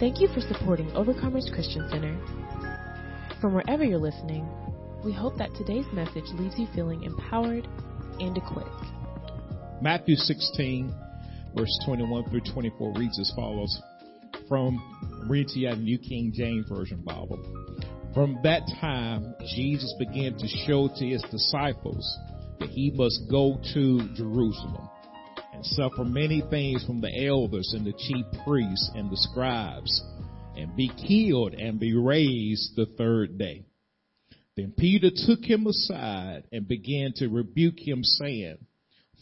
Thank you for supporting Overcomers Christian Center. From wherever you're listening, we hope that today's message leaves you feeling empowered and equipped. Matthew 16, verse 21 through 24 reads as follows from read to you New King James Version Bible. From that time, Jesus began to show to his disciples that he must go to Jerusalem suffer many things from the elders and the chief priests and the scribes and be killed and be raised the third day. Then Peter took him aside and began to rebuke him saying,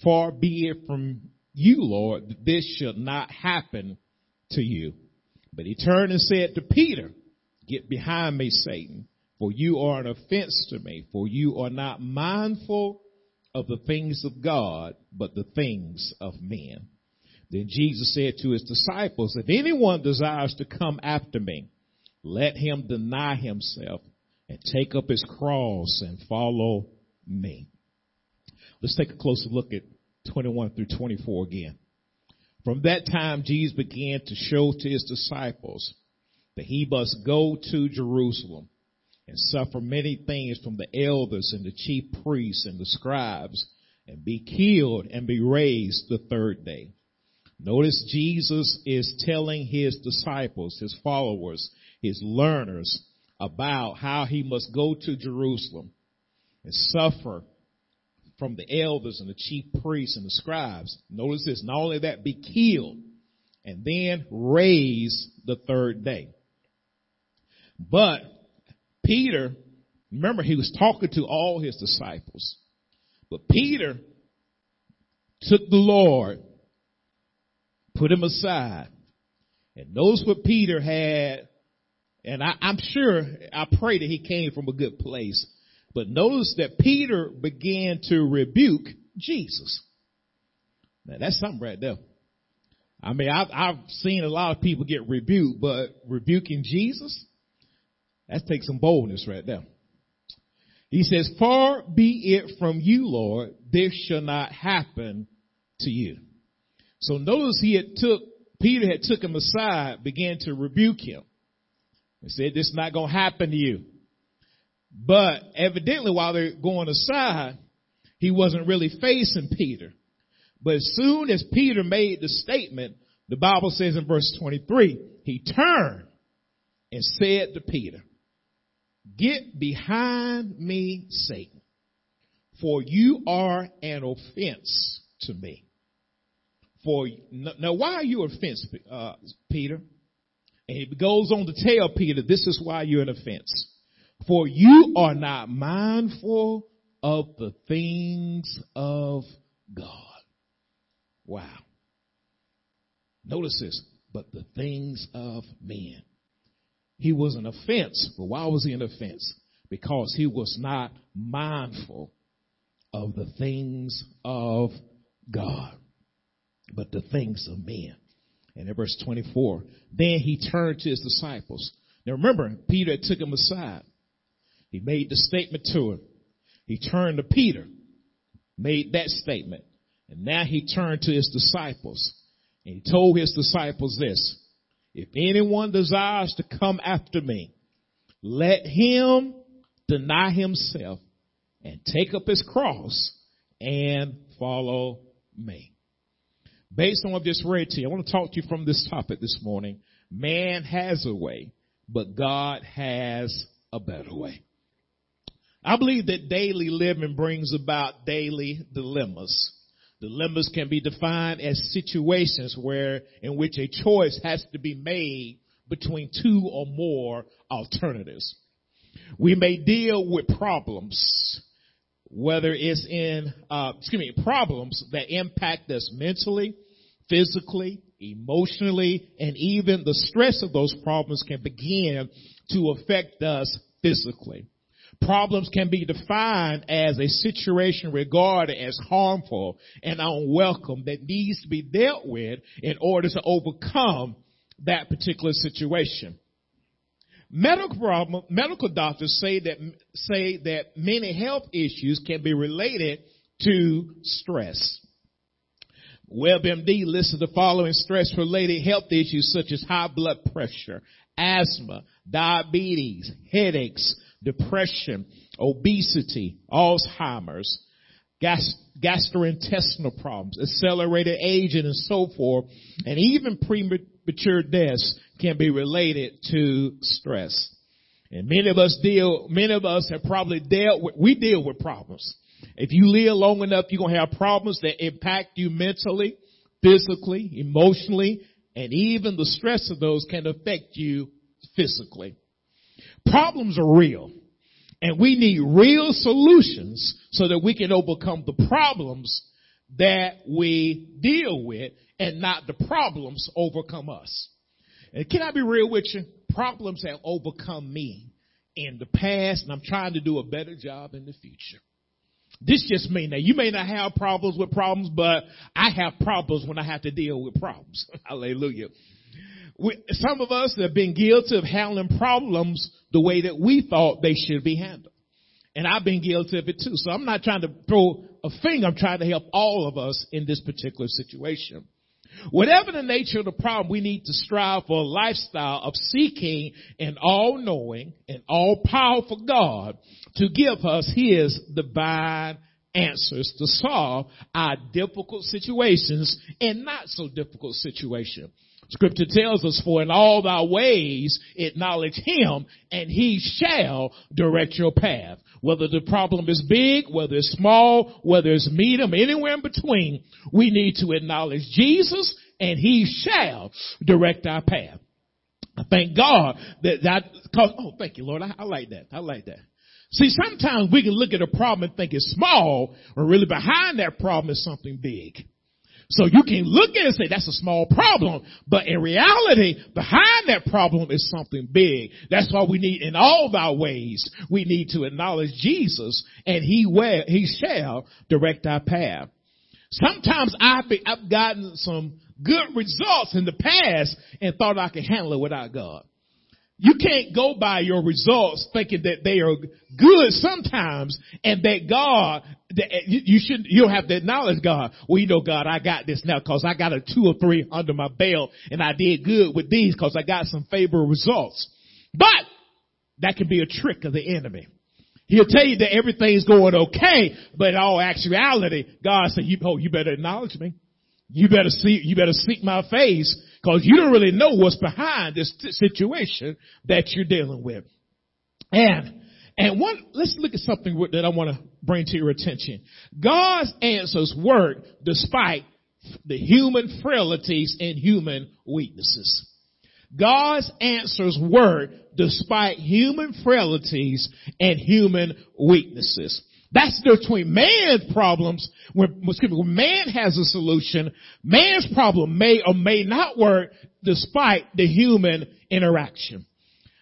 far be it from you, Lord, that this should not happen to you. But he turned and said to Peter, get behind me, Satan, for you are an offense to me, for you are not mindful of the things of God, but the things of men. Then Jesus said to his disciples, if anyone desires to come after me, let him deny himself and take up his cross and follow me. Let's take a closer look at 21 through 24 again. From that time, Jesus began to show to his disciples that he must go to Jerusalem and suffer many things from the elders and the chief priests and the scribes and be killed and be raised the third day. Notice Jesus is telling his disciples, his followers, his learners about how he must go to Jerusalem and suffer from the elders and the chief priests and the scribes. Notice this, not only that, be killed and then raised the third day. But Peter, remember he was talking to all his disciples, but Peter took the Lord, put him aside, and notice what Peter had, and I, I'm sure, I pray that he came from a good place, but notice that Peter began to rebuke Jesus. Now that's something right there. I mean, I've, I've seen a lot of people get rebuked, but rebuking Jesus, that takes some boldness right there. He says, far be it from you, Lord, this shall not happen to you. So notice he had took, Peter had took him aside, began to rebuke him. He said, this is not going to happen to you. But evidently while they're going aside, he wasn't really facing Peter. But as soon as Peter made the statement, the Bible says in verse 23, he turned and said to Peter, get behind me, Satan, for you are an offense to me. For now, why are you offense, uh, Peter? And he goes on to tell Peter, this is why you're an offense. For you are not mindful of the things of God. Wow. Notice this, but the things of men. He was an offense, but why was he an offense? Because he was not mindful of the things of God, but the things of men. And in verse 24, then he turned to his disciples. Now remember, Peter took him aside. He made the statement to him. He turned to Peter, made that statement. And now he turned to his disciples and he told his disciples this, if anyone desires to come after me, let him deny himself and take up his cross and follow me. Based on what this read to you, I want to talk to you from this topic this morning. Man has a way, but God has a better way. I believe that daily living brings about daily dilemmas. Dilemmas can be defined as situations where, in which a choice has to be made between two or more alternatives. We may deal with problems, whether it's in, uh, excuse me, problems that impact us mentally, physically, emotionally, and even the stress of those problems can begin to affect us physically. Problems can be defined as a situation regarded as harmful and unwelcome that needs to be dealt with in order to overcome that particular situation. Medical problem, medical doctors say that, say that many health issues can be related to stress. WebMD lists the following stress related health issues such as high blood pressure, asthma, diabetes, headaches, depression, obesity, Alzheimer's, gas, gastrointestinal problems, accelerated aging and so forth, and even premature deaths can be related to stress. And many of us deal, many of us have probably dealt with, we deal with problems. If you live long enough, you're going to have problems that impact you mentally, physically, emotionally, and even the stress of those can affect you physically. Problems are real. And we need real solutions so that we can overcome the problems that we deal with and not the problems overcome us. And can I be real with you? Problems have overcome me in the past and I'm trying to do a better job in the future. This just means that you may not have problems with problems, but I have problems when I have to deal with problems. Hallelujah. We, some of us have been guilty of handling problems the way that we thought they should be handled. And I've been guilty of it too. So I'm not trying to throw a finger. I'm trying to help all of us in this particular situation. Whatever the nature of the problem, we need to strive for a lifestyle of seeking an all-knowing and all-powerful God to give us His divine answers to solve our difficult situations and not so difficult situations. Scripture tells us, for in all thy ways acknowledge him and he shall direct your path. Whether the problem is big, whether it's small, whether it's medium, anywhere in between, we need to acknowledge Jesus and he shall direct our path. I thank God that that, cause, oh, thank you, Lord. I, I like that. I like that. See, sometimes we can look at a problem and think it's small, or really behind that problem is something big. So you can look at it and say that's a small problem, but in reality, behind that problem is something big. That's why we need, in all of our ways, we need to acknowledge Jesus and He will, He shall direct our path. Sometimes I've, been, I've gotten some good results in the past and thought I could handle it without God. You can't go by your results thinking that they are good sometimes and that God, that eh, you should, you'll have to acknowledge God. Well, you know, God, I got this now cause I got a two or three under my belt and I did good with these cause I got some favorable results. But that can be a trick of the enemy. He'll tell you that everything's going okay, but in all actuality, God said, you, oh, you better acknowledge me. You better see, you better seek my face because you don't really know what's behind this situation that you're dealing with. And, and one, let's look at something that I want to bring to your attention. God's answers work despite the human frailties and human weaknesses. God's answers work despite human frailties and human weaknesses. That's between man's problems. When, excuse me, when man has a solution, man's problem may or may not work despite the human interaction.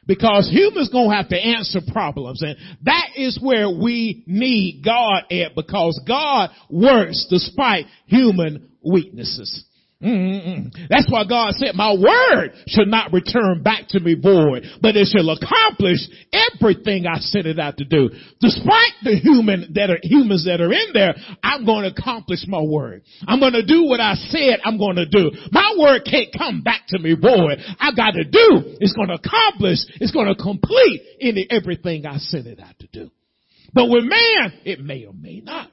Because humans gonna have to answer problems and that is where we need God at because God works despite human weaknesses. Mm-mm. That's why God said, my word should not return back to me void, but it shall accomplish everything I sent it out to do. Despite the human that are humans that are in there, I'm going to accomplish my word. I'm going to do what I said I'm going to do. My word can't come back to me void. I got to do. It's going to accomplish. It's going to complete any everything I sent it out to do. But with man, it may or may not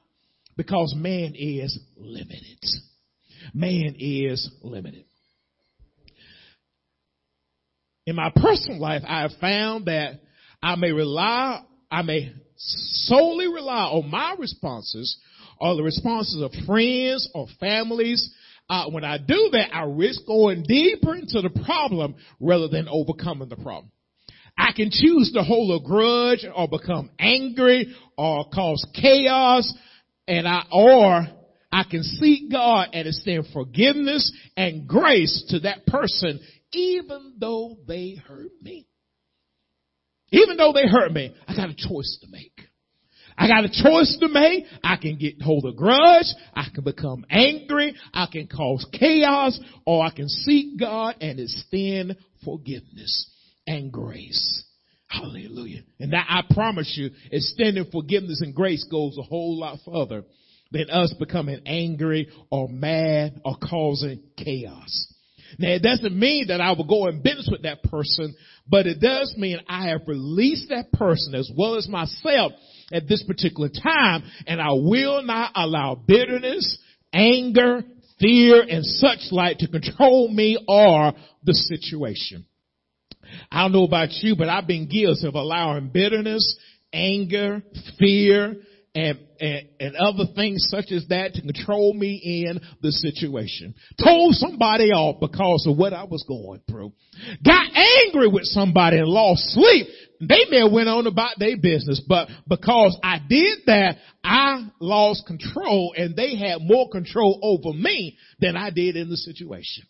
because man is limited man is limited. In my personal life, I have found that I may rely, I may solely rely on my responses or the responses of friends or families. Uh, when I do that, I risk going deeper into the problem rather than overcoming the problem. I can choose to hold a grudge or become angry or cause chaos and I, or I can seek God and extend forgiveness and grace to that person even though they hurt me. Even though they hurt me, I got a choice to make. I got a choice to make. I can get hold a grudge. I can become angry. I can cause chaos or I can seek God and extend forgiveness and grace. Hallelujah. And that I promise you, extending forgiveness and grace goes a whole lot further than us becoming angry or mad or causing chaos. Now it doesn't mean that I will go in business with that person, but it does mean I have released that person as well as myself at this particular time and I will not allow bitterness, anger, fear, and such like to control me or the situation. I don't know about you, but I've been guilty of allowing bitterness, anger, fear, and, and, and other things such as that to control me in the situation. Told somebody off because of what I was going through. Got angry with somebody and lost sleep. They may have went on about their business, but because I did that, I lost control and they had more control over me than I did in the situation.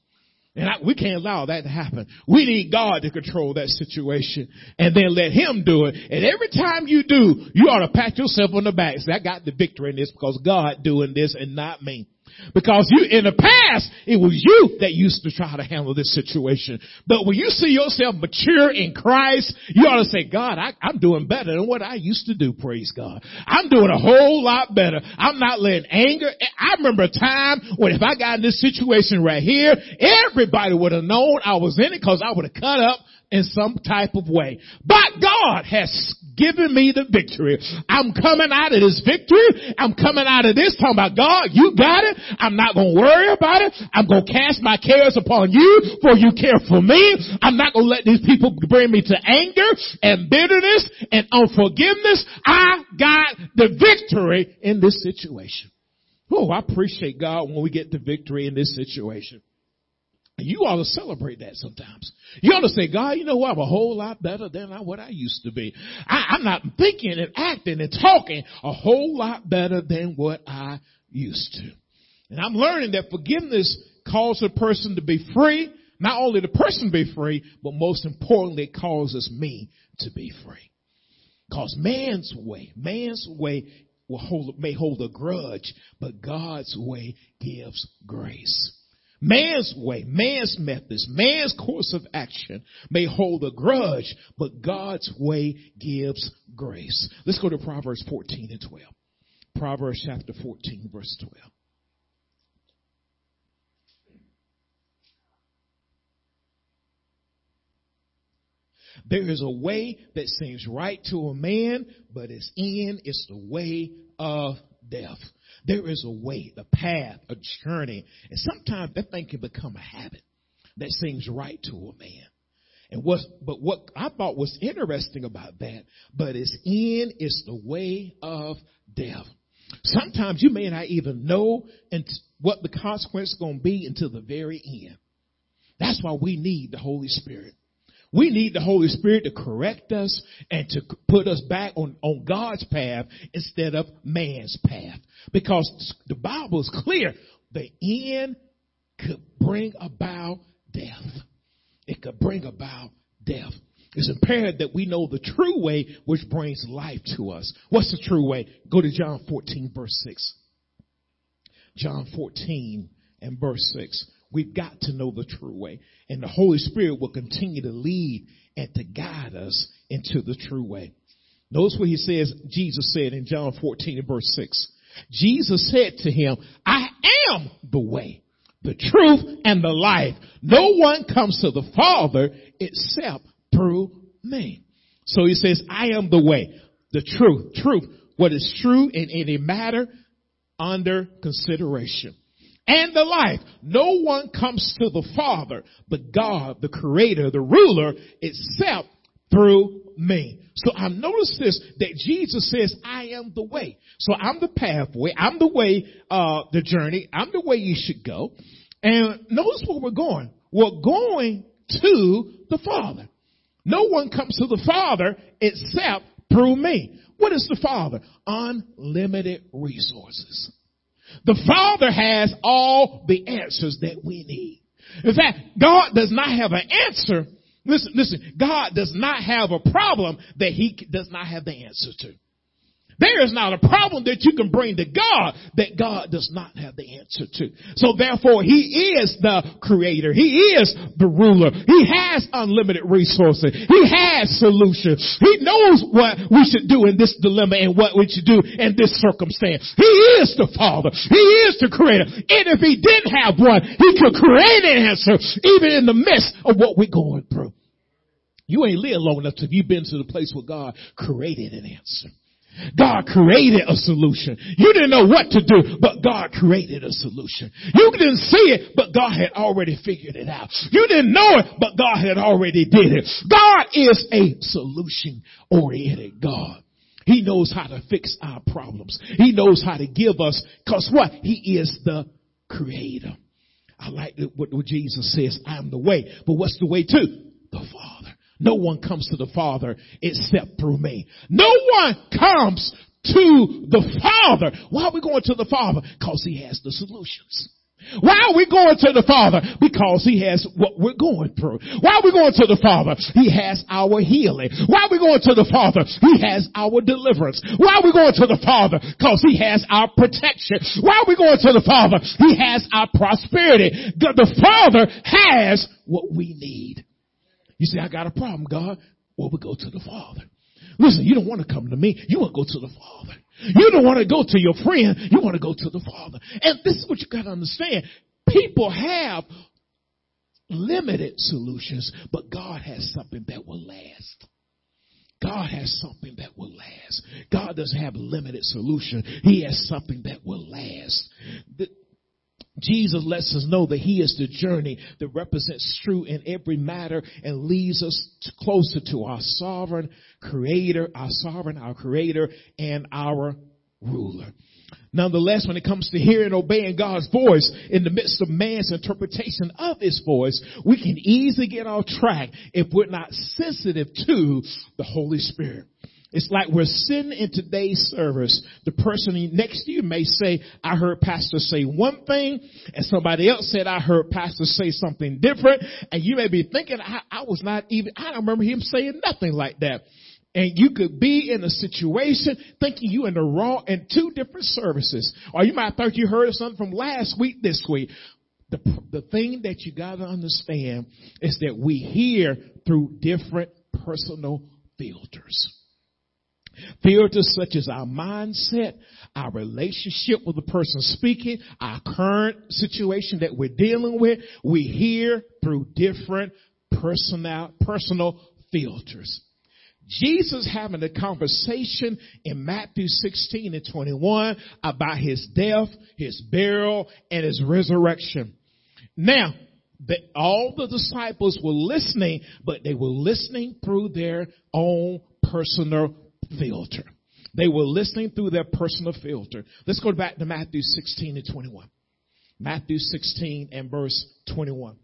And I, we can't allow that to happen. We need God to control that situation and then let Him do it. And every time you do, you ought to pat yourself on the back. Say, I got the victory in this because God doing this and not me. Because you, in the past, it was you that used to try to handle this situation. But when you see yourself mature in Christ, you ought to say, God, I, am doing better than what I used to do, praise God. I'm doing a whole lot better. I'm not letting anger, I remember a time when if I got in this situation right here, everybody would have known I was in it because I would have cut up in some type of way. But God has given me the victory. I'm coming out of this victory. I'm coming out of this talking about God, you got it. I'm not going to worry about it. I'm going to cast my cares upon you for you care for me. I'm not going to let these people bring me to anger and bitterness and unforgiveness. I got the victory in this situation. Oh, I appreciate God when we get the victory in this situation. You ought to celebrate that sometimes. You ought to say, God, you know what? I'm a whole lot better than what I used to be. I, am not thinking and acting and talking a whole lot better than what I used to. And I'm learning that forgiveness calls a person to be free. Not only the person be free, but most importantly, it causes me to be free. Cause man's way, man's way will hold, may hold a grudge, but God's way gives grace. Man's way, man's methods, man's course of action may hold a grudge, but God's way gives grace. Let's go to Proverbs 14 and 12. Proverbs chapter 14 verse 12. There is a way that seems right to a man, but its end is the way of death. There is a way, a path, a journey. And sometimes that thing can become a habit that seems right to a man. And what, but what I thought was interesting about that, but its end is the way of death. Sometimes you may not even know and what the consequence is going to be until the very end. That's why we need the Holy Spirit. We need the Holy Spirit to correct us and to put us back on, on God's path instead of man's path. Because the Bible is clear. The end could bring about death. It could bring about death. It's imperative that we know the true way which brings life to us. What's the true way? Go to John 14 verse 6. John 14 and verse 6. We've got to know the true way. And the Holy Spirit will continue to lead and to guide us into the true way. Notice what he says, Jesus said in John 14 and verse 6. Jesus said to him, I am the way, the truth, and the life. No one comes to the Father except through me. So he says, I am the way, the truth, truth, what is true in any matter under consideration and the life. No one comes to the Father, but God, the creator, the ruler, except through me. So I notice this, that Jesus says, I am the way. So I'm the pathway. I'm the way, uh, the journey. I'm the way you should go. And notice where we're going. We're going to the Father. No one comes to the Father except through me. What is the Father? Unlimited resources. The Father has all the answers that we need. In fact, God does not have an answer. Listen, listen, God does not have a problem that he does not have the answer to. There is not a problem that you can bring to God that God does not have the answer to. So therefore, He is the creator. He is the ruler. He has unlimited resources. He has solutions. He knows what we should do in this dilemma and what we should do in this circumstance. He is the Father. He is the creator. And if He didn't have one, He could create an answer even in the midst of what we're going through. You ain't lived long enough till you've been to the place where God created an answer. God created a solution. You didn't know what to do, but God created a solution. You didn't see it, but God had already figured it out. You didn't know it, but God had already did it. God is a solution oriented God. He knows how to fix our problems. He knows how to give us, cause what? He is the creator. I like what, Jesus says, I am the way. But what's the way to? The Father. No one comes to the Father except through me. No one comes to the Father. Why are we going to the Father? Because He has the solutions. Why are we going to the Father? Because He has what we're going through. Why are we going to the Father? He has our healing. Why are we going to the Father? He has our deliverance. Why are we going to the Father? Because He has our protection. Why are we going to the Father? He has our prosperity. The, the Father has what we need. You say, I got a problem, God. Well, we go to the Father. Listen, you don't want to come to me. You want to go to the Father. You don't want to go to your friend. You want to go to the Father. And this is what you got to understand. People have limited solutions, but God has something that will last. God has something that will last. God doesn't have limited solution. He has something that will last. Jesus lets us know that He is the journey that represents truth in every matter and leads us closer to our sovereign creator, our sovereign, our creator, and our ruler. Nonetheless, when it comes to hearing and obeying God's voice in the midst of man's interpretation of his voice, we can easily get off track if we're not sensitive to the Holy Spirit. It's like we're sitting in today's service. The person next to you may say, I heard pastor say one thing and somebody else said, I heard pastor say something different. And you may be thinking, I, I was not even, I don't remember him saying nothing like that. And you could be in a situation thinking you in the wrong in two different services. Or you might think you heard something from last week this week. The, the thing that you gotta understand is that we hear through different personal filters. Filters such as our mindset, our relationship with the person speaking, our current situation that we're dealing with, we hear through different personal, personal filters. Jesus having a conversation in Matthew 16 and 21 about his death, his burial, and his resurrection. Now, the, all the disciples were listening, but they were listening through their own personal filter. They were listening through their personal filter. Let's go back to Matthew 16 and 21. Matthew 16 and verse 21.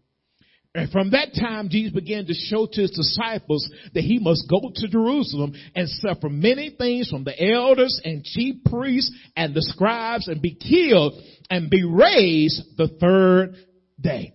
And from that time, Jesus began to show to his disciples that he must go to Jerusalem and suffer many things from the elders and chief priests and the scribes and be killed and be raised the third day.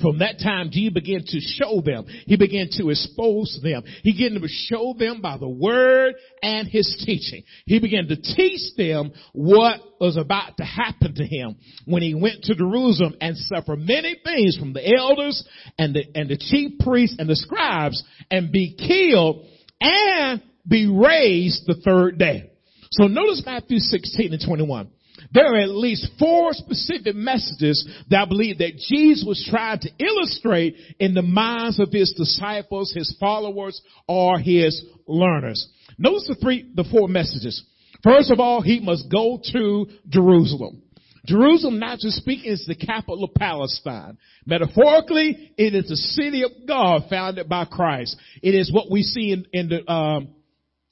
From that time, Jesus began to show them. He began to expose them. He began to show them by the word and his teaching. He began to teach them what was about to happen to him when he went to Jerusalem and suffered many things from the elders and the, and the chief priests and the scribes and be killed and be raised the third day. So notice Matthew 16 and 21 there are at least four specific messages that I believe that Jesus was trying to illustrate in the minds of his disciples, his followers, or his learners. Notice the three, the four messages. First of all, he must go to Jerusalem. Jerusalem, not just speaking, is the capital of Palestine. Metaphorically, it is the city of God founded by Christ. It is what we see in, in the, um,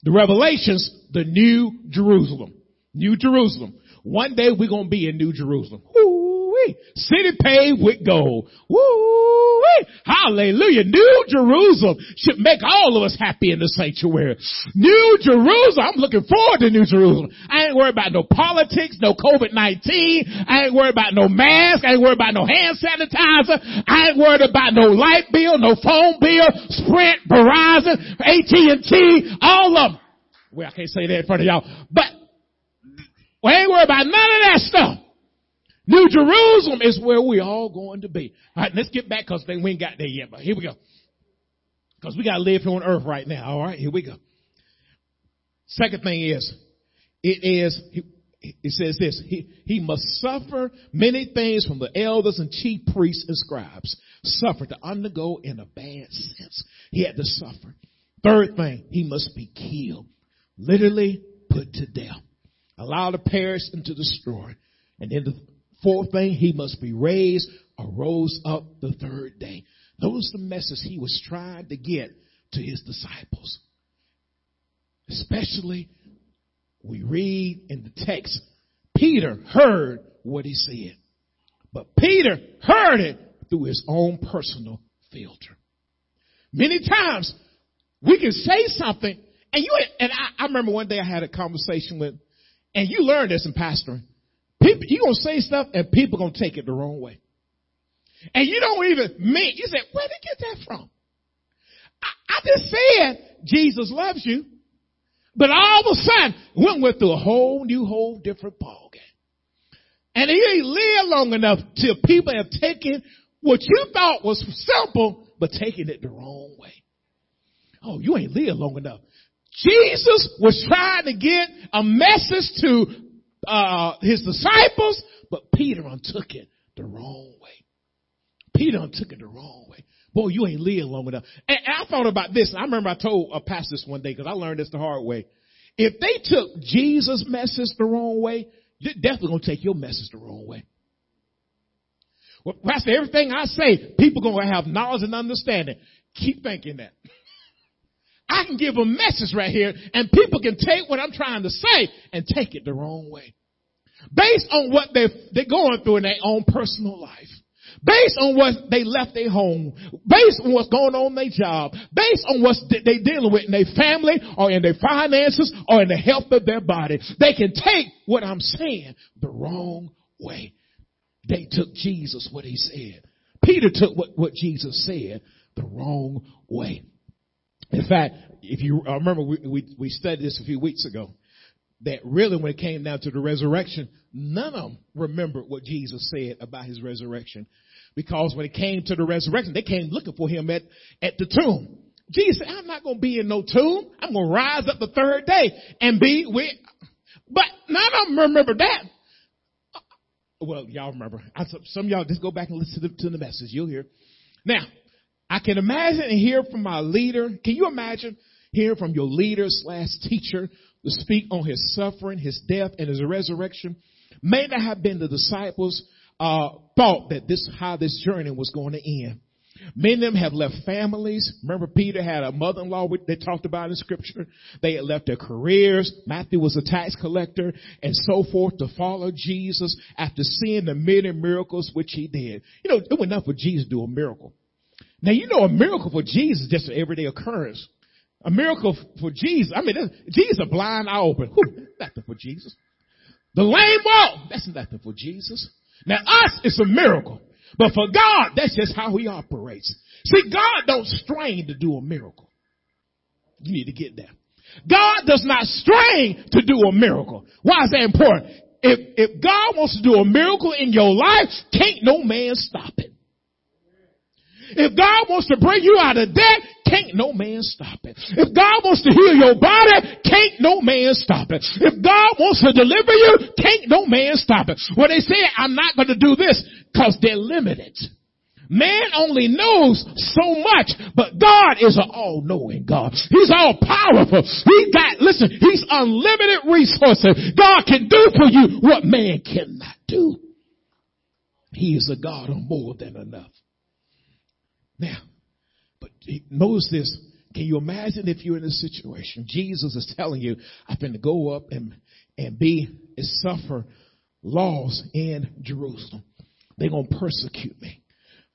the Revelations, the New Jerusalem. New Jerusalem. One day we're going to be in New Jerusalem. Woo-wee. City paved with gold. Woo-wee. Hallelujah. New Jerusalem should make all of us happy in the sanctuary. New Jerusalem. I'm looking forward to New Jerusalem. I ain't worried about no politics, no COVID-19. I ain't worried about no mask. I ain't worried about no hand sanitizer. I ain't worried about no light bill, no phone bill, Sprint, Verizon, AT&T, all of them. well, I can't say that in front of y'all, but we ain't worried about none of that stuff. New Jerusalem is where we all going to be. All right, let's get back because we ain't got there yet, but here we go. Because we got to live here on earth right now. All right, here we go. Second thing is, it is, it says this, he, he must suffer many things from the elders and chief priests and scribes. Suffer to undergo in a bad sense. He had to suffer. Third thing, he must be killed. Literally put to death. Allowed to perish and to destroy. And then the fourth thing, he must be raised or rose up the third day. Notice the message he was trying to get to his disciples. Especially we read in the text, Peter heard what he said. But Peter heard it through his own personal filter. Many times we can say something and you, and I, I remember one day I had a conversation with, and you learn this in pastoring. People, you gonna say stuff and people gonna take it the wrong way. And you don't even mean, you say, where did you get that from? I, I just said Jesus loves you. But all of a sudden, we went through a whole new, whole different ball game. And he ain't lived long enough till people have taken what you thought was simple, but taking it the wrong way. Oh, you ain't lived long enough. Jesus was trying to get a message to uh, his disciples, but Peter took it the wrong way. Peter took it the wrong way. Boy, you ain't lived long enough. And, I thought about this. I remember I told a pastor this one day because I learned this the hard way. If they took Jesus' message the wrong way, they're definitely going to take your message the wrong way. Well, Pastor, everything I say, people going to have knowledge and understanding. Keep thinking that. I can give a message right here and people can take what I'm trying to say and take it the wrong way. Based on what they're, they're going through in their own personal life based on what they left their home, based on what's going on in their job, based on what they dealing with in their family or in their finances or in the health of their body. They can take what I'm saying the wrong way. They took Jesus what he said. Peter took what, what Jesus said the wrong way. In fact, if you I remember, we, we, we studied this a few weeks ago that really when it came down to the resurrection, none of them remembered what Jesus said about his resurrection. Because when it came to the resurrection, they came looking for him at, at the tomb. Jesus said, I'm not going to be in no tomb. I'm going to rise up the third day and be with, but none of them remember that. Uh, well, y'all remember. I, Some y'all just go back and listen to the, to the message. You'll hear. Now, I can imagine and hear from my leader. Can you imagine hearing from your leader slash teacher to speak on his suffering, his death, and his resurrection? May not have been the disciples uh, thought that this how this journey was going to end. Many of them have left families. Remember Peter had a mother-in-law they talked about in scripture. They had left their careers. Matthew was a tax collector and so forth to follow Jesus after seeing the many miracles which he did. You know, it was enough for Jesus to do a miracle. Now you know a miracle for Jesus is just an everyday occurrence. A miracle for Jesus. I mean, Jesus a blind eye open. Whew, nothing for Jesus. The lame walk. That's nothing for Jesus. Now us, it's a miracle. But for God, that's just how he operates. See, God don't strain to do a miracle. You need to get that. God does not strain to do a miracle. Why is that important? If, if God wants to do a miracle in your life, can't no man stop it. If God wants to bring you out of debt, can't no man stop it. If God wants to heal your body, can't no man stop it. If God wants to deliver you, can't no man stop it. Well, they say, I'm not going to do this because they're limited. Man only knows so much, but God is an all-knowing God. He's all powerful. He got, listen, He's unlimited resources. God can do for you what man cannot do. He is a God of more than enough. Now, but notice this. Can you imagine if you're in a situation? Jesus is telling you, I'm going to go up and, and be and suffer laws in Jerusalem. They're going to persecute me.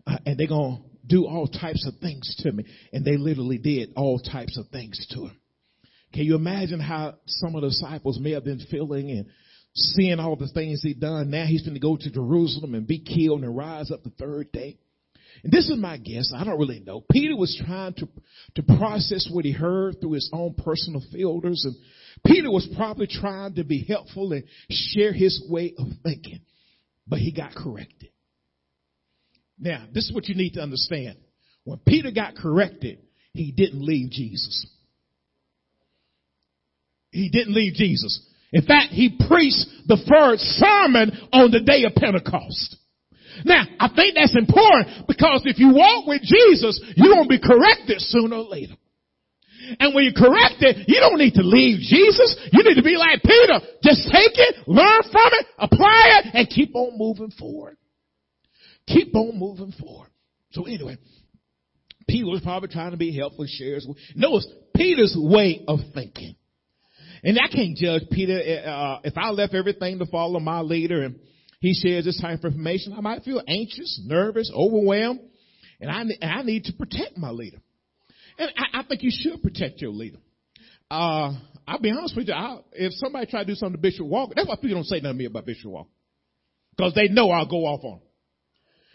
Uh, and they're going to do all types of things to me. And they literally did all types of things to him. Can you imagine how some of the disciples may have been feeling and seeing all the things he'd done? Now he's going to go to Jerusalem and be killed and rise up the third day. And this is my guess. I don't really know. Peter was trying to, to process what he heard through his own personal filters. And Peter was probably trying to be helpful and share his way of thinking. But he got corrected. Now, this is what you need to understand. When Peter got corrected, he didn't leave Jesus. He didn't leave Jesus. In fact, he preached the first sermon on the day of Pentecost. Now, I think that's important because if you walk with Jesus, you're going to be corrected sooner or later. And when you're corrected, you don't need to leave Jesus. You need to be like Peter. Just take it, learn from it, apply it, and keep on moving forward. Keep on moving forward. So anyway, Peter was probably trying to be helpful, shares. Notice Peter's way of thinking. And I can't judge Peter. Uh, if I left everything to follow my leader and he shares this type of information, I might feel anxious, nervous, overwhelmed, and I, and I need to protect my leader. And I, I think you should protect your leader. Uh, I'll be honest with you. I, if somebody try to do something to Bishop Walker, that's why people don't say nothing to me about Bishop Walker. Because they know I'll go off on them.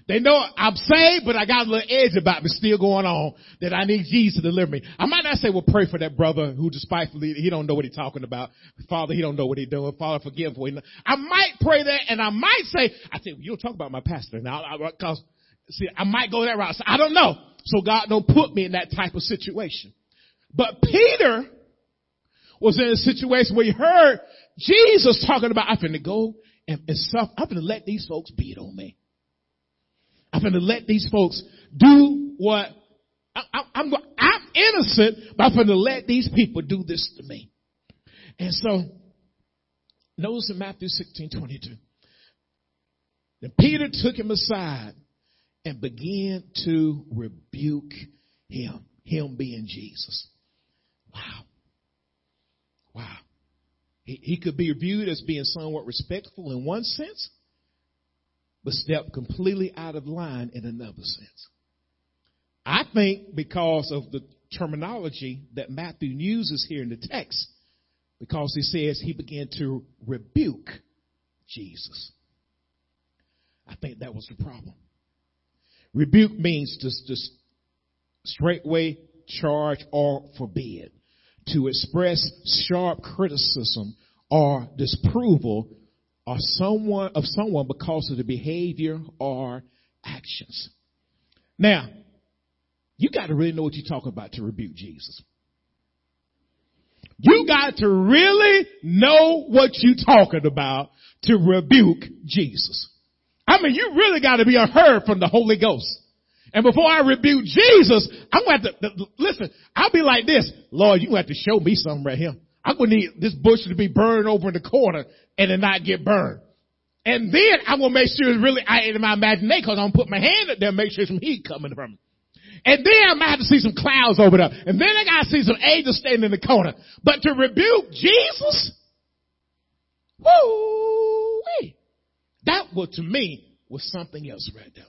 They know I'm saved, but I got a little edge about me still going on that I need Jesus to deliver me. I might not say, well, pray for that brother who despitefully, he don't know what he's talking about. Father, he don't know what he's doing. Father, forgive what he I might pray that and I might say, I say, you don't talk about my pastor now, cause see, I might go that route. So I don't know. So God don't put me in that type of situation. But Peter was in a situation where he heard Jesus talking about, I'm going to go and, and stuff. I'm going to let these folks beat on me. I'm going to let these folks do what I, I, I'm, I'm innocent, but I'm going to let these people do this to me. And so, notice in Matthew 16, 22. Then Peter took him aside and began to rebuke him, him being Jesus. Wow. Wow. He, he could be viewed as being somewhat respectful in one sense, but step completely out of line in another sense. I think because of the terminology that Matthew uses here in the text, because he says he began to rebuke Jesus. I think that was the problem. Rebuke means to just straightway charge or forbid, to express sharp criticism or disapproval or someone of someone because of the behavior or actions. Now, you got to really know what you're talking about to rebuke Jesus. You got to really know what you're talking about to rebuke Jesus. I mean, you really got to be a herd from the Holy Ghost. And before I rebuke Jesus, I'm going to, to listen, I'll be like this. Lord, you have to show me something right here. I'm going to need this bush to be burned over in the corner and to not get burned. And then I'm going to make sure it's really I, in my imagination because I'm going to put my hand up there and make sure some heat coming from it. And then I might have to see some clouds over there. And then I got to see some angels standing in the corner. But to rebuke Jesus? Woo! That was to me was something else right there.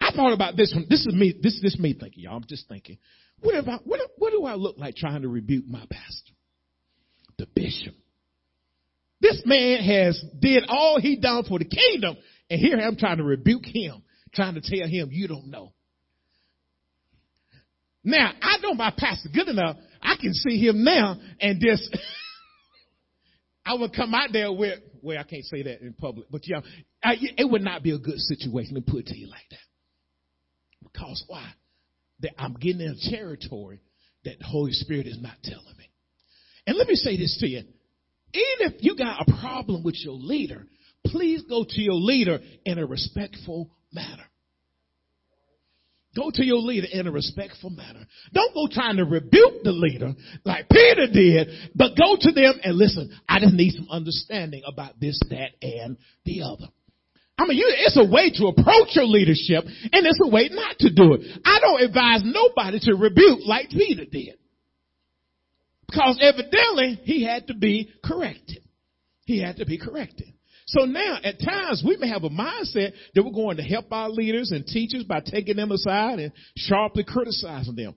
I thought about this one. This is me. This, is me thinking, y'all. I'm just thinking. What, I, what, what do I look like trying to rebuke my pastor? The bishop. This man has did all he done for the kingdom, and here I'm trying to rebuke him, trying to tell him you don't know. Now, I know my pastor good enough. I can see him now and this I would come out there with, well, I can't say that in public, but yeah, I, it would not be a good situation to put it to you like that. Because why? That I'm getting in a territory that the Holy Spirit is not telling me. And let me say this to you. Even if you got a problem with your leader, please go to your leader in a respectful manner. Go to your leader in a respectful manner. Don't go trying to rebuke the leader like Peter did, but go to them and listen, I just need some understanding about this, that, and the other. I mean, you, it's a way to approach your leadership and it's a way not to do it. I don't advise nobody to rebuke like Peter did. Because evidently he had to be corrected. He had to be corrected. So now at times we may have a mindset that we're going to help our leaders and teachers by taking them aside and sharply criticizing them.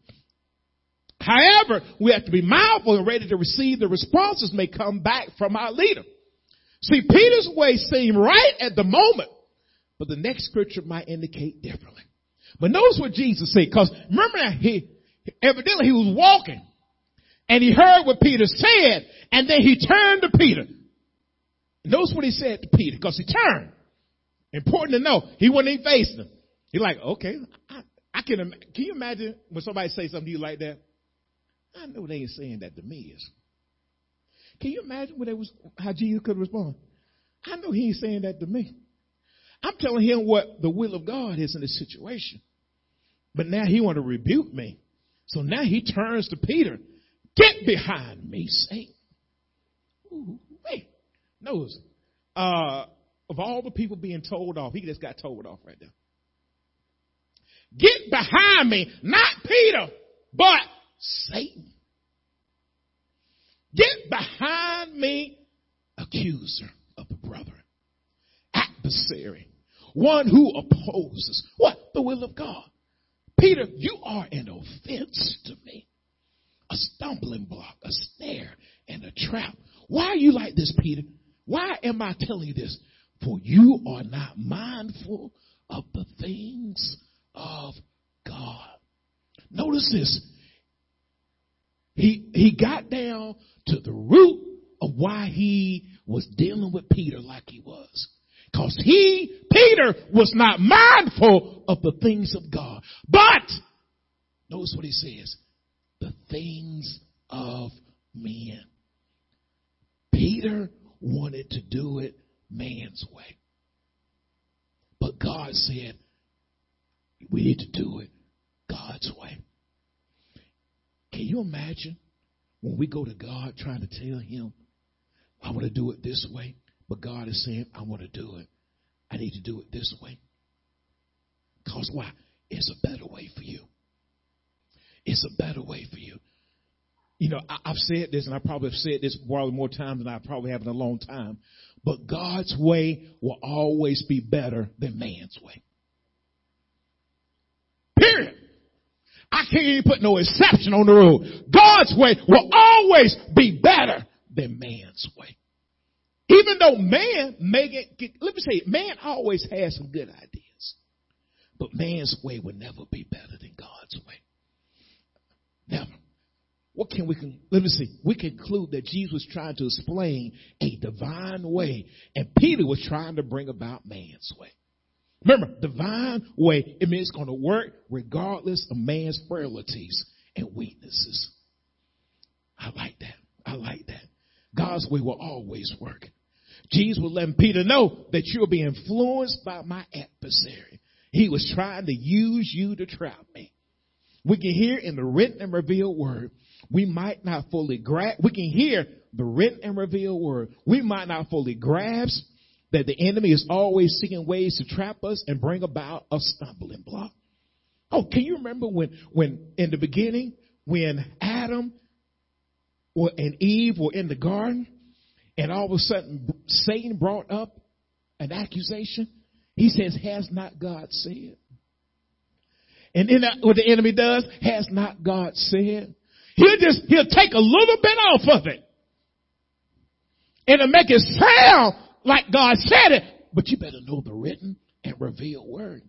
However, we have to be mindful and ready to receive the responses may come back from our leader. See, Peter's way seemed right at the moment, but the next scripture might indicate differently. But notice what Jesus said, because remember that he, evidently he was walking and he heard what Peter said and then he turned to Peter. Notice what he said to Peter, because he turned. Important to know, he wasn't even facing him. He's like, okay, I, I can, can you imagine when somebody say something to you like that? I know they ain't saying that to me. Is. Can you imagine what it was, how Jesus could respond? I know he ain't saying that to me. I'm telling him what the will of God is in this situation. But now he want to rebuke me. So now he turns to Peter. Get behind me, Satan. Ooh, wait. Notice, uh, of all the people being told off, he just got told off right there. Get behind me, not Peter, but Satan. Get behind me, accuser of the brethren, adversary, one who opposes what? The will of God. Peter, you are an offense to me, a stumbling block, a snare, and a trap. Why are you like this, Peter? Why am I telling you this? For you are not mindful of the things of God. Notice this. He, he got down to the root of why he was dealing with Peter like he was. Cause he, Peter, was not mindful of the things of God. But, notice what he says, the things of men. Peter wanted to do it man's way. But God said, we need to do it God's way. Can you imagine when we go to God trying to tell him, I want to do it this way, but God is saying, I want to do it. I need to do it this way. Because why? It's a better way for you. It's a better way for you. You know, I, have said this, and I probably have said this probably more times than I probably have in a long time. But God's way will always be better than man's way. Period. I can't even put no exception on the rule. God's way will always be better than man's way. Even though man may get, let me say, man always has some good ideas. But man's way will never be better than God's way. Never. What can we, let me see, we conclude that Jesus was trying to explain a divine way and Peter was trying to bring about man's way. Remember, divine way, it means it's going to work regardless of man's frailties and weaknesses. I like that. I like that. God's way will always work. Jesus was letting Peter know that you'll be influenced by my adversary. He was trying to use you to trap me. We can hear in the written and revealed word, we might not fully grasp, we can hear the written and revealed word. We might not fully grasp that the enemy is always seeking ways to trap us and bring about a stumbling block. Oh, can you remember when, when in the beginning, when Adam and Eve were in the garden and all of a sudden Satan brought up an accusation? He says, has not God said? And then what the enemy does, has not God said? He'll just, he'll take a little bit off of it. And it'll make it sound like God said it, but you better know the written and revealed word.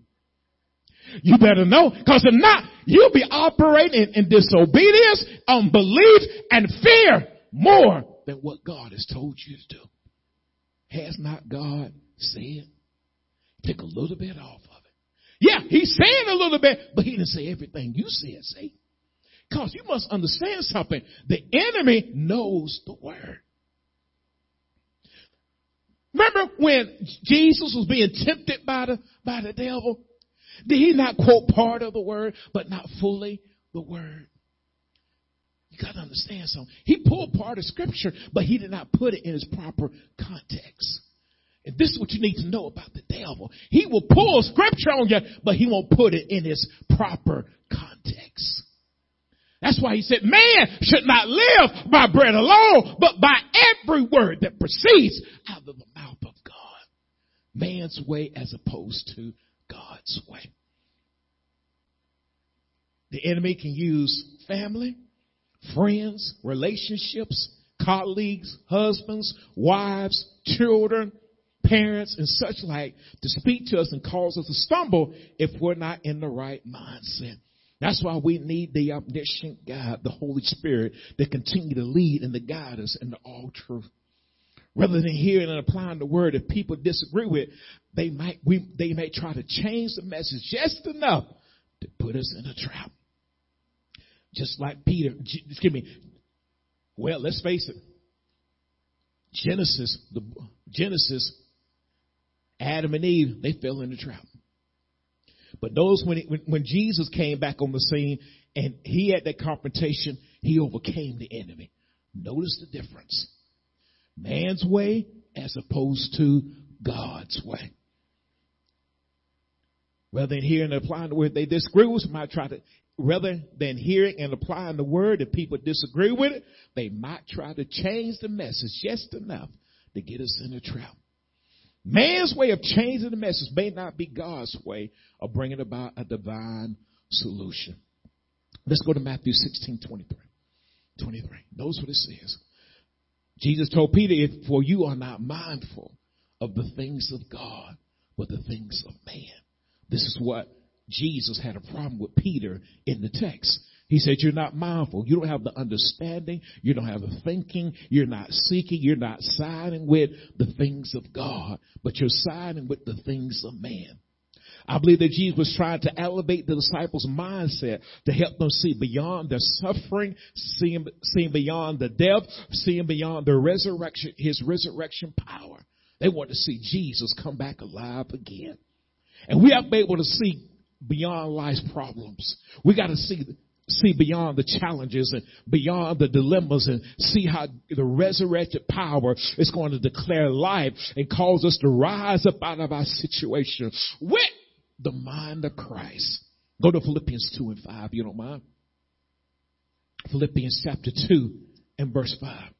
You better know, cause if not, you'll be operating in, disobedience, unbelief, and fear more than what God has told you to do. Has not God said? Take a little bit off. Yeah, he said a little bit, but he didn't say everything you said, say. Cause you must understand something. The enemy knows the word. Remember when Jesus was being tempted by the, by the devil? Did he not quote part of the word, but not fully the word? You gotta understand something. He pulled part of scripture, but he did not put it in its proper context. And this is what you need to know about the devil. He will pull scripture on you, but he won't put it in its proper context. That's why he said, man should not live by bread alone, but by every word that proceeds out of the mouth of God. Man's way as opposed to God's way. The enemy can use family, friends, relationships, colleagues, husbands, wives, children, parents and such like to speak to us and cause us to stumble if we're not in the right mindset. That's why we need the omniscient God, the Holy Spirit, to continue to lead and to guide us into all truth. Rather than hearing and applying the word, if people disagree with, they might we they may try to change the message just enough to put us in a trap. Just like Peter, excuse me. Well, let's face it. Genesis, the Genesis, Adam and Eve, they fell in the trap. But those when, when, when Jesus came back on the scene and he had that confrontation, he overcame the enemy. Notice the difference. Man's way as opposed to God's way. Rather than hearing and applying the word, they disagree with might try to, rather than hearing and applying the word, if people disagree with it, they might try to change the message just enough to get us in a trap. Man's way of changing the message may not be God's way of bringing about a divine solution. Let's go to Matthew 16, 23. 23. Notice what it says. Jesus told Peter, for you are not mindful of the things of God, but the things of man. This is what Jesus had a problem with Peter in the text. He said, you're not mindful. You don't have the understanding. You don't have the thinking. You're not seeking. You're not siding with the things of God, but you're siding with the things of man. I believe that Jesus was trying to elevate the disciples' mindset to help them see beyond their suffering, seeing, seeing beyond the death, seeing beyond the resurrection, his resurrection power. They want to see Jesus come back alive again. And we have to be able to see beyond life's problems. We got to see see beyond the challenges and beyond the dilemmas and see how the resurrected power is going to declare life and cause us to rise up out of our situation with the mind of Christ. Go to Philippians 2 and 5, you don't mind. Philippians chapter 2 and verse 5.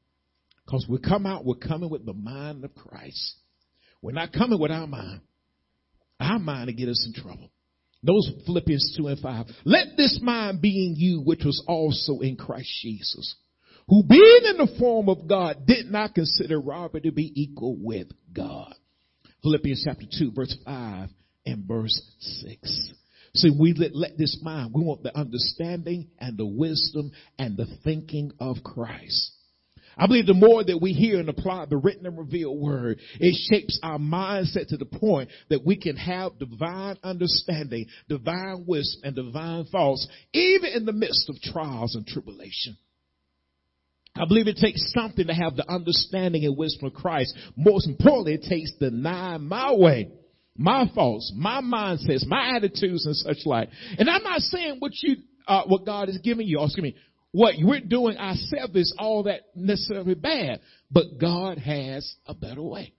Because we come out, we're coming with the mind of Christ. We're not coming with our mind. Our mind to get us in trouble. Those Philippians 2 and 5. Let this mind be in you, which was also in Christ Jesus, who being in the form of God did not consider robbery to be equal with God. Philippians chapter 2 verse 5 and verse 6. See, we let, let this mind, we want the understanding and the wisdom and the thinking of Christ. I believe the more that we hear and apply the written and revealed word, it shapes our mindset to the point that we can have divine understanding, divine wisdom, and divine thoughts, even in the midst of trials and tribulation. I believe it takes something to have the understanding and wisdom of Christ. Most importantly, it takes denying my way, my faults, my mindsets, my attitudes and such like. And I'm not saying what you, uh, what God is giving you, or excuse me, what we're doing ourselves is all that necessarily bad, but God has a better way.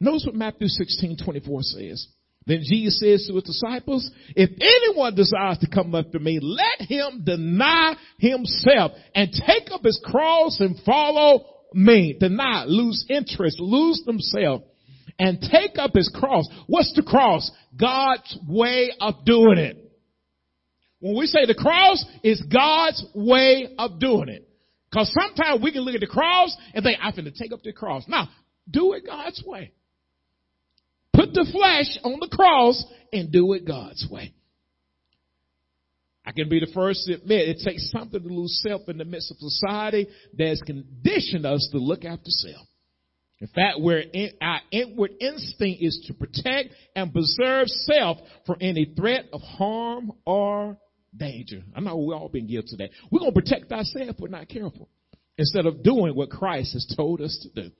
Notice what Matthew 16, 24 says. Then Jesus says to his disciples, if anyone desires to come after me, let him deny himself and take up his cross and follow me. Deny, lose interest, lose themselves and take up his cross. What's the cross? God's way of doing it. When we say the cross is God's way of doing it. Cause sometimes we can look at the cross and think, I'm to take up the cross. Now, do it God's way. Put the flesh on the cross and do it God's way. I can be the first to admit it takes something to lose self in the midst of society that has conditioned us to look after self. In fact, where in, our inward instinct is to protect and preserve self from any threat of harm or danger. I know we've all been guilty of that. We're going to protect ourselves if we're not careful instead of doing what Christ has told us to do.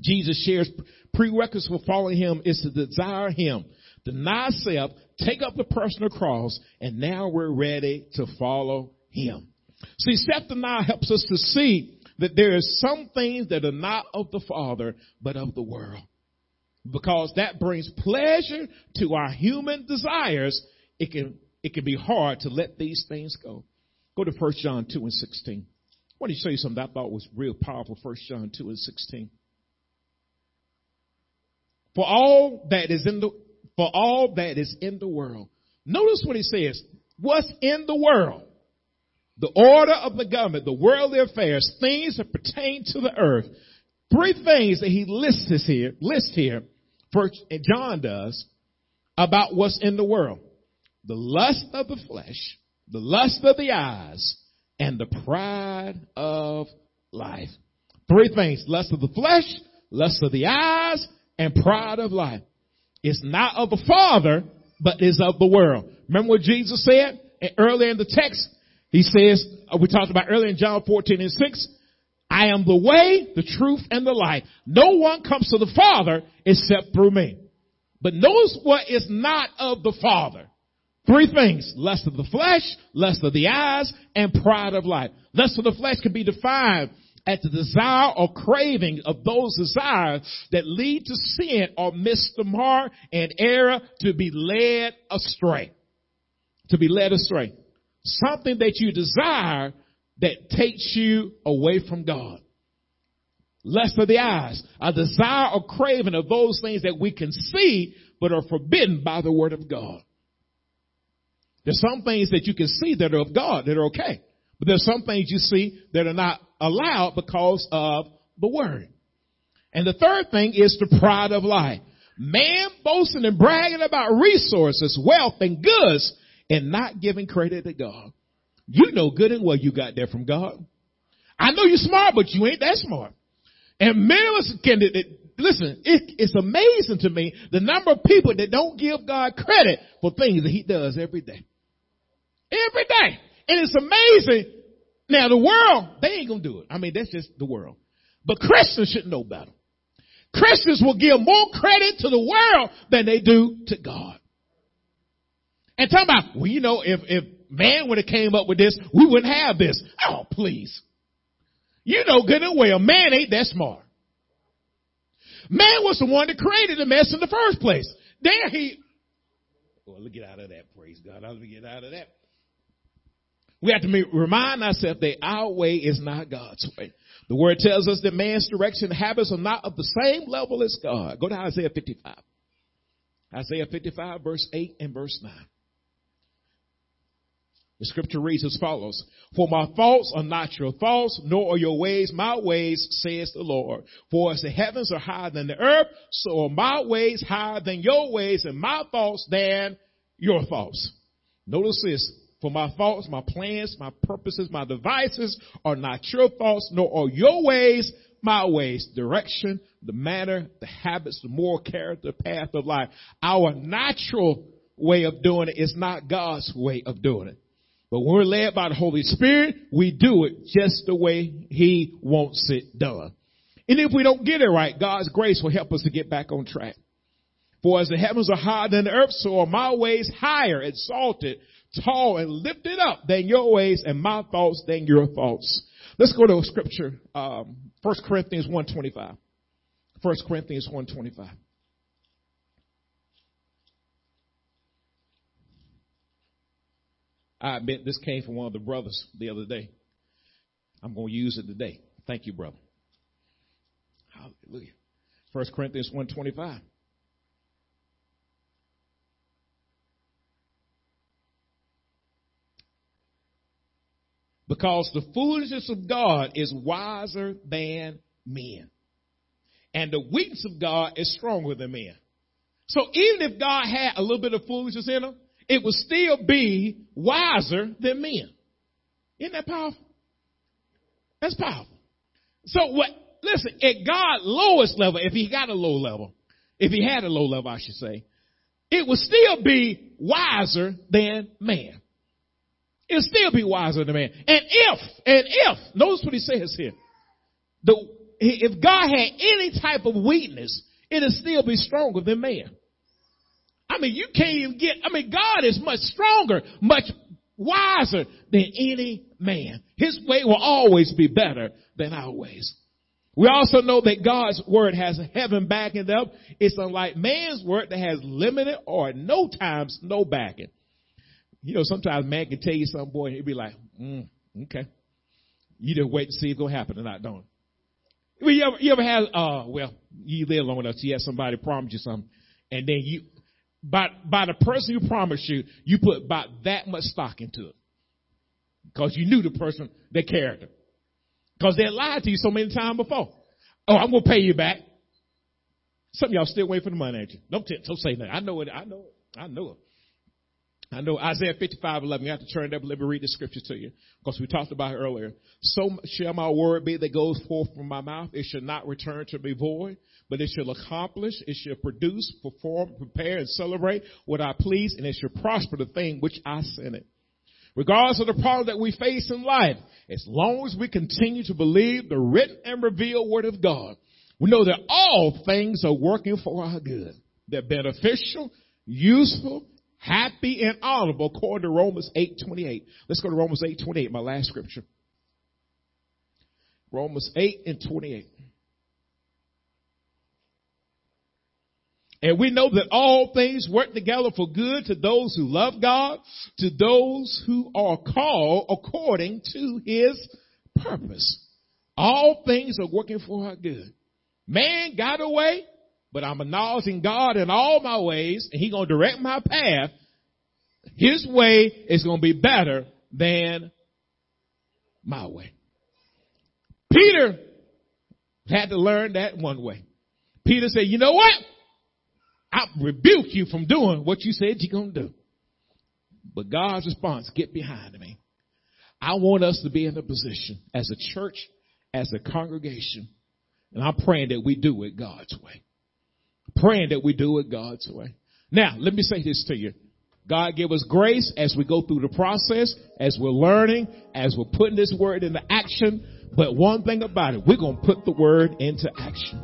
Jesus shares prerequisites for following him is to desire him, deny self, take up the personal cross, and now we're ready to follow him. See, self-denial helps us to see that there are some things that are not of the Father, but of the world. Because that brings pleasure to our human desires, it can it can be hard to let these things go. Go to 1 John 2 and 16. I want to show you something I thought was real powerful. 1 John 2 and 16. For all that is in the, for all that is in the world. Notice what he says. What's in the world? The order of the government, the worldly affairs, things that pertain to the earth. Three things that he lists here, lists here, first John does, about what's in the world. The lust of the flesh, the lust of the eyes, and the pride of life. Three things. Lust of the flesh, lust of the eyes, and pride of life. It's not of the Father, but is of the world. Remember what Jesus said earlier in the text? He says, uh, we talked about earlier in John 14 and 6, I am the way, the truth, and the life. No one comes to the Father except through me. But notice what is not of the Father. Three things. Lust of the flesh, lust of the eyes, and pride of life. Lust of the flesh can be defined as the desire or craving of those desires that lead to sin or miss the mark and error to be led astray. To be led astray. Something that you desire that takes you away from God. Lust of the eyes, a desire or craving of those things that we can see but are forbidden by the word of God. There's some things that you can see that are of God that are okay. But there's some things you see that are not allowed because of the word. And the third thing is the pride of life. Man boasting and bragging about resources, wealth, and goods and not giving credit to God. You know good and well you got that from God. I know you're smart, but you ain't that smart. And many of us can, listen, it, it's amazing to me the number of people that don't give God credit for things that he does every day. Every day. And it's amazing. Now the world, they ain't gonna do it. I mean, that's just the world. But Christians should know better. Christians will give more credit to the world than they do to God. And talking about, well, you know, if, if man would have came up with this, we wouldn't have this. Oh, please. You know good and well, man ain't that smart. Man was the one that created the mess in the first place. There he, well, let's get out of that, praise God. Let's get out of that. We have to remind ourselves that our way is not God's way. The word tells us that man's direction and habits are not of the same level as God. Go to Isaiah 55. Isaiah 55 verse 8 and verse 9. The scripture reads as follows. For my thoughts are not your thoughts, nor are your ways my ways, says the Lord. For as the heavens are higher than the earth, so are my ways higher than your ways, and my thoughts than your thoughts. Notice this. For my thoughts, my plans, my purposes, my devices are not your thoughts, nor are your ways my ways. Direction, the manner, the habits, the moral character, path of life. Our natural way of doing it is not God's way of doing it. But when we're led by the Holy Spirit, we do it just the way He wants it done. And if we don't get it right, God's grace will help us to get back on track. For as the heavens are higher than the earth, so are my ways higher, exalted tall and lifted up than your ways and my thoughts than your thoughts. Let's go to scripture, um, 1 Corinthians 125. 1 Corinthians 125. I admit this came from one of the brothers the other day. I'm going to use it today. Thank you, brother. Hallelujah. 1 Corinthians 125. Because the foolishness of God is wiser than men. And the weakness of God is stronger than men. So even if God had a little bit of foolishness in him, it would still be wiser than men. Isn't that powerful? That's powerful. So what, listen, at God's lowest level, if he got a low level, if he had a low level, I should say, it would still be wiser than man. It'll still be wiser than man. And if, and if, notice what he says here. The, if God had any type of weakness, it'll still be stronger than man. I mean, you can't even get, I mean, God is much stronger, much wiser than any man. His way will always be better than our ways. We also know that God's word has heaven backing up. It's unlike man's word that has limited or no times no backing. You know, sometimes man can tell you something, boy, and he'd be like, mm, okay. You just wait to see it's going to happen or not, don't? Well, you ever, you ever had, uh, well, you live long enough, so you have somebody promise you something, and then you, by, by the person who promised you, you put about that much stock into it. Because you knew the person, their character. Because they lied to you so many times before. Oh, I'm gonna pay you back. Some of y'all still waiting for the money, ain't you? Don't, t- don't say that. I know it. I know it. I know it. I know Isaiah 55, 11. You have to turn it up. Let me read the scripture to you. Because we talked about it earlier. So shall my word be that goes forth from my mouth. It shall not return to me void, but it shall accomplish. It shall produce, perform, prepare, and celebrate what I please, and it shall prosper the thing which I sent it. Regardless of the problem that we face in life, as long as we continue to believe the written and revealed word of God, we know that all things are working for our good. They're beneficial, useful, happy, and honorable according to Romans 8.28. Let's go to Romans 8.28, my last scripture. Romans 8 and 28. And we know that all things work together for good to those who love God, to those who are called according to his purpose. All things are working for our good. Man got away, but I'm acknowledging God in all my ways, and He's to direct my path. His way is to be better than my way. Peter had to learn that one way. Peter said, you know what? I rebuke you from doing what you said you're going to do. But God's response, get behind me. I want us to be in a position as a church, as a congregation, and I'm praying that we do it God's way. Praying that we do it God's way. Now, let me say this to you. God give us grace as we go through the process, as we're learning, as we're putting this word into action. But one thing about it, we're going to put the word into action.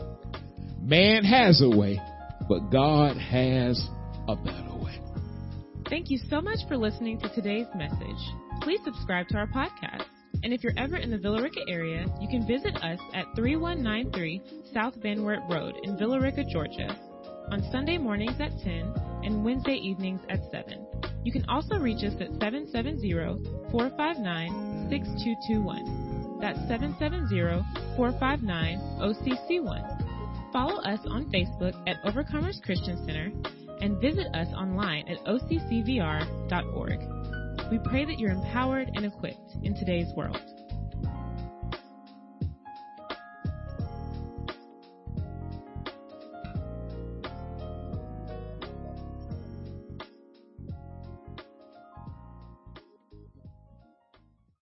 Man has a way, but God has a better way. Thank you so much for listening to today's message. Please subscribe to our podcast. And if you're ever in the Villa Rica area, you can visit us at 3193 South Van Wert Road in Villa Rica, Georgia, on Sunday mornings at 10 and Wednesday evenings at 7. You can also reach us at 770-459-6221. That's 770-459-OCC1. Follow us on Facebook at Overcomers Christian Center and visit us online at occvr.org. We pray that you're empowered and equipped in today's world.